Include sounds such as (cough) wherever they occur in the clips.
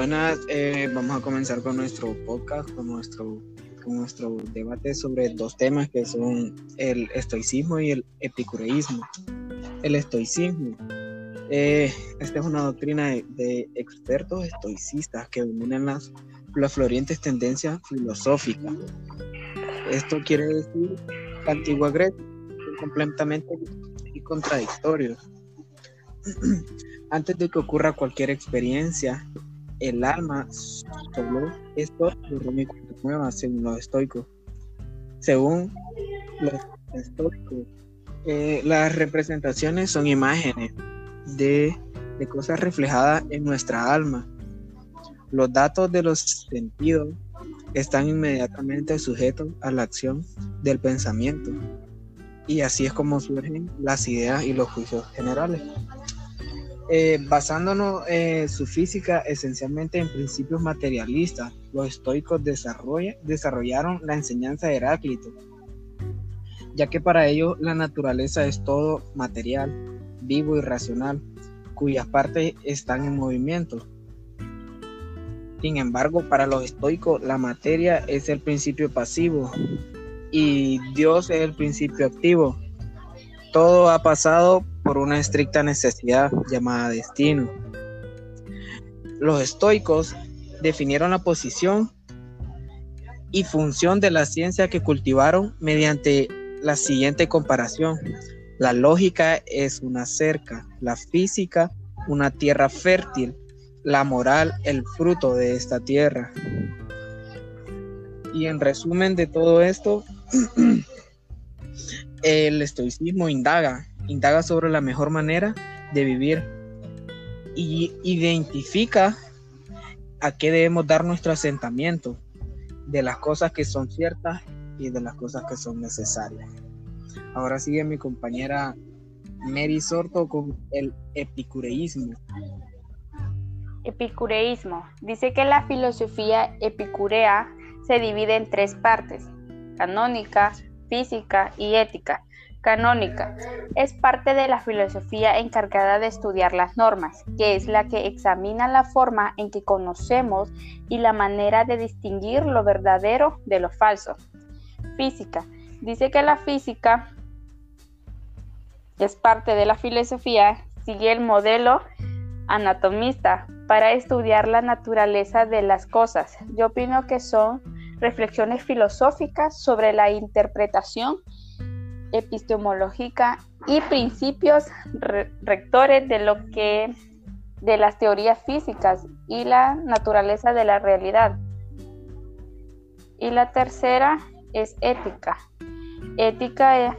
buenas. Eh, vamos a comenzar con nuestro podcast, con nuestro, con nuestro debate sobre dos temas que son el estoicismo y el epicureísmo. El estoicismo. Eh, esta es una doctrina de, expertos estoicistas que dominan las, las florientes tendencias filosóficas. Esto quiere decir antigua Grecia completamente y contradictorios. (clears throat) Antes de que ocurra cualquier experiencia, el alma solo esto según los estoicos. Según los estoicos, eh, las representaciones son imágenes de, de cosas reflejadas en nuestra alma. Los datos de los sentidos están inmediatamente sujetos a la acción del pensamiento. Y así es como surgen las ideas y los juicios generales. Eh, basándonos en su física esencialmente en principios materialistas, los estoicos desarrollaron la enseñanza de Heráclito, ya que para ellos la naturaleza es todo material, vivo y racional, cuyas partes están en movimiento. Sin embargo, para los estoicos la materia es el principio pasivo y Dios es el principio activo. Todo ha pasado por una estricta necesidad llamada destino. Los estoicos definieron la posición y función de la ciencia que cultivaron mediante la siguiente comparación. La lógica es una cerca, la física una tierra fértil, la moral el fruto de esta tierra. Y en resumen de todo esto, (clears throat) el estoicismo indaga indaga sobre la mejor manera de vivir y identifica a qué debemos dar nuestro asentamiento de las cosas que son ciertas y de las cosas que son necesarias. Ahora sigue mi compañera Mary Sorto con el epicureísmo. Epicureísmo. Dice que la filosofía epicurea se divide en tres partes, canónica, física y ética canónica. Es parte de la filosofía encargada de estudiar las normas, que es la que examina la forma en que conocemos y la manera de distinguir lo verdadero de lo falso. Física. Dice que la física es parte de la filosofía, sigue el modelo anatomista para estudiar la naturaleza de las cosas. Yo opino que son reflexiones filosóficas sobre la interpretación epistemológica y principios rectores de lo que de las teorías físicas y la naturaleza de la realidad. Y la tercera es ética. Ética,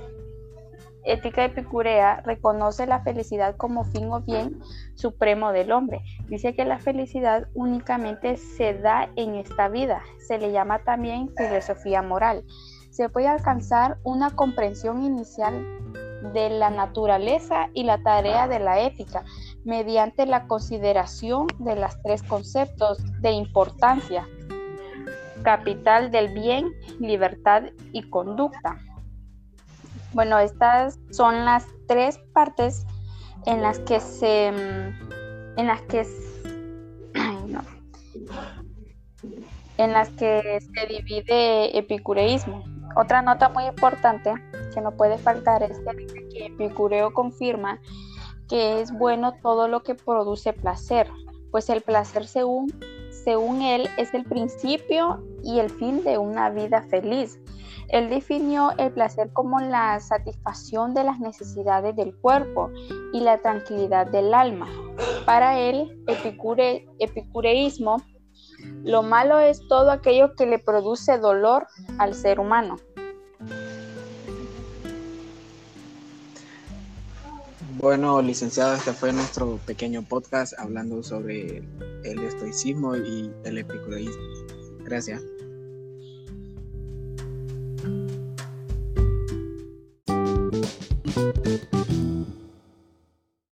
ética epicurea reconoce la felicidad como fin o bien supremo del hombre. Dice que la felicidad únicamente se da en esta vida. Se le llama también filosofía moral se puede alcanzar una comprensión inicial de la naturaleza y la tarea de la ética mediante la consideración de los tres conceptos de importancia, capital del bien, libertad y conducta. Bueno, estas son las tres partes en las que se en las que en las que se divide epicureísmo. Otra nota muy importante que no puede faltar es que Epicureo confirma que es bueno todo lo que produce placer, pues el placer según, él es el principio y el fin de una vida feliz. Él definió el placer como la satisfacción de las necesidades del cuerpo y la tranquilidad del alma. Para él, epicure, epicureísmo lo malo es todo aquello que le produce dolor al ser humano. Bueno, licenciado, este fue nuestro pequeño podcast hablando sobre el estoicismo y el epicureísmo. Gracias.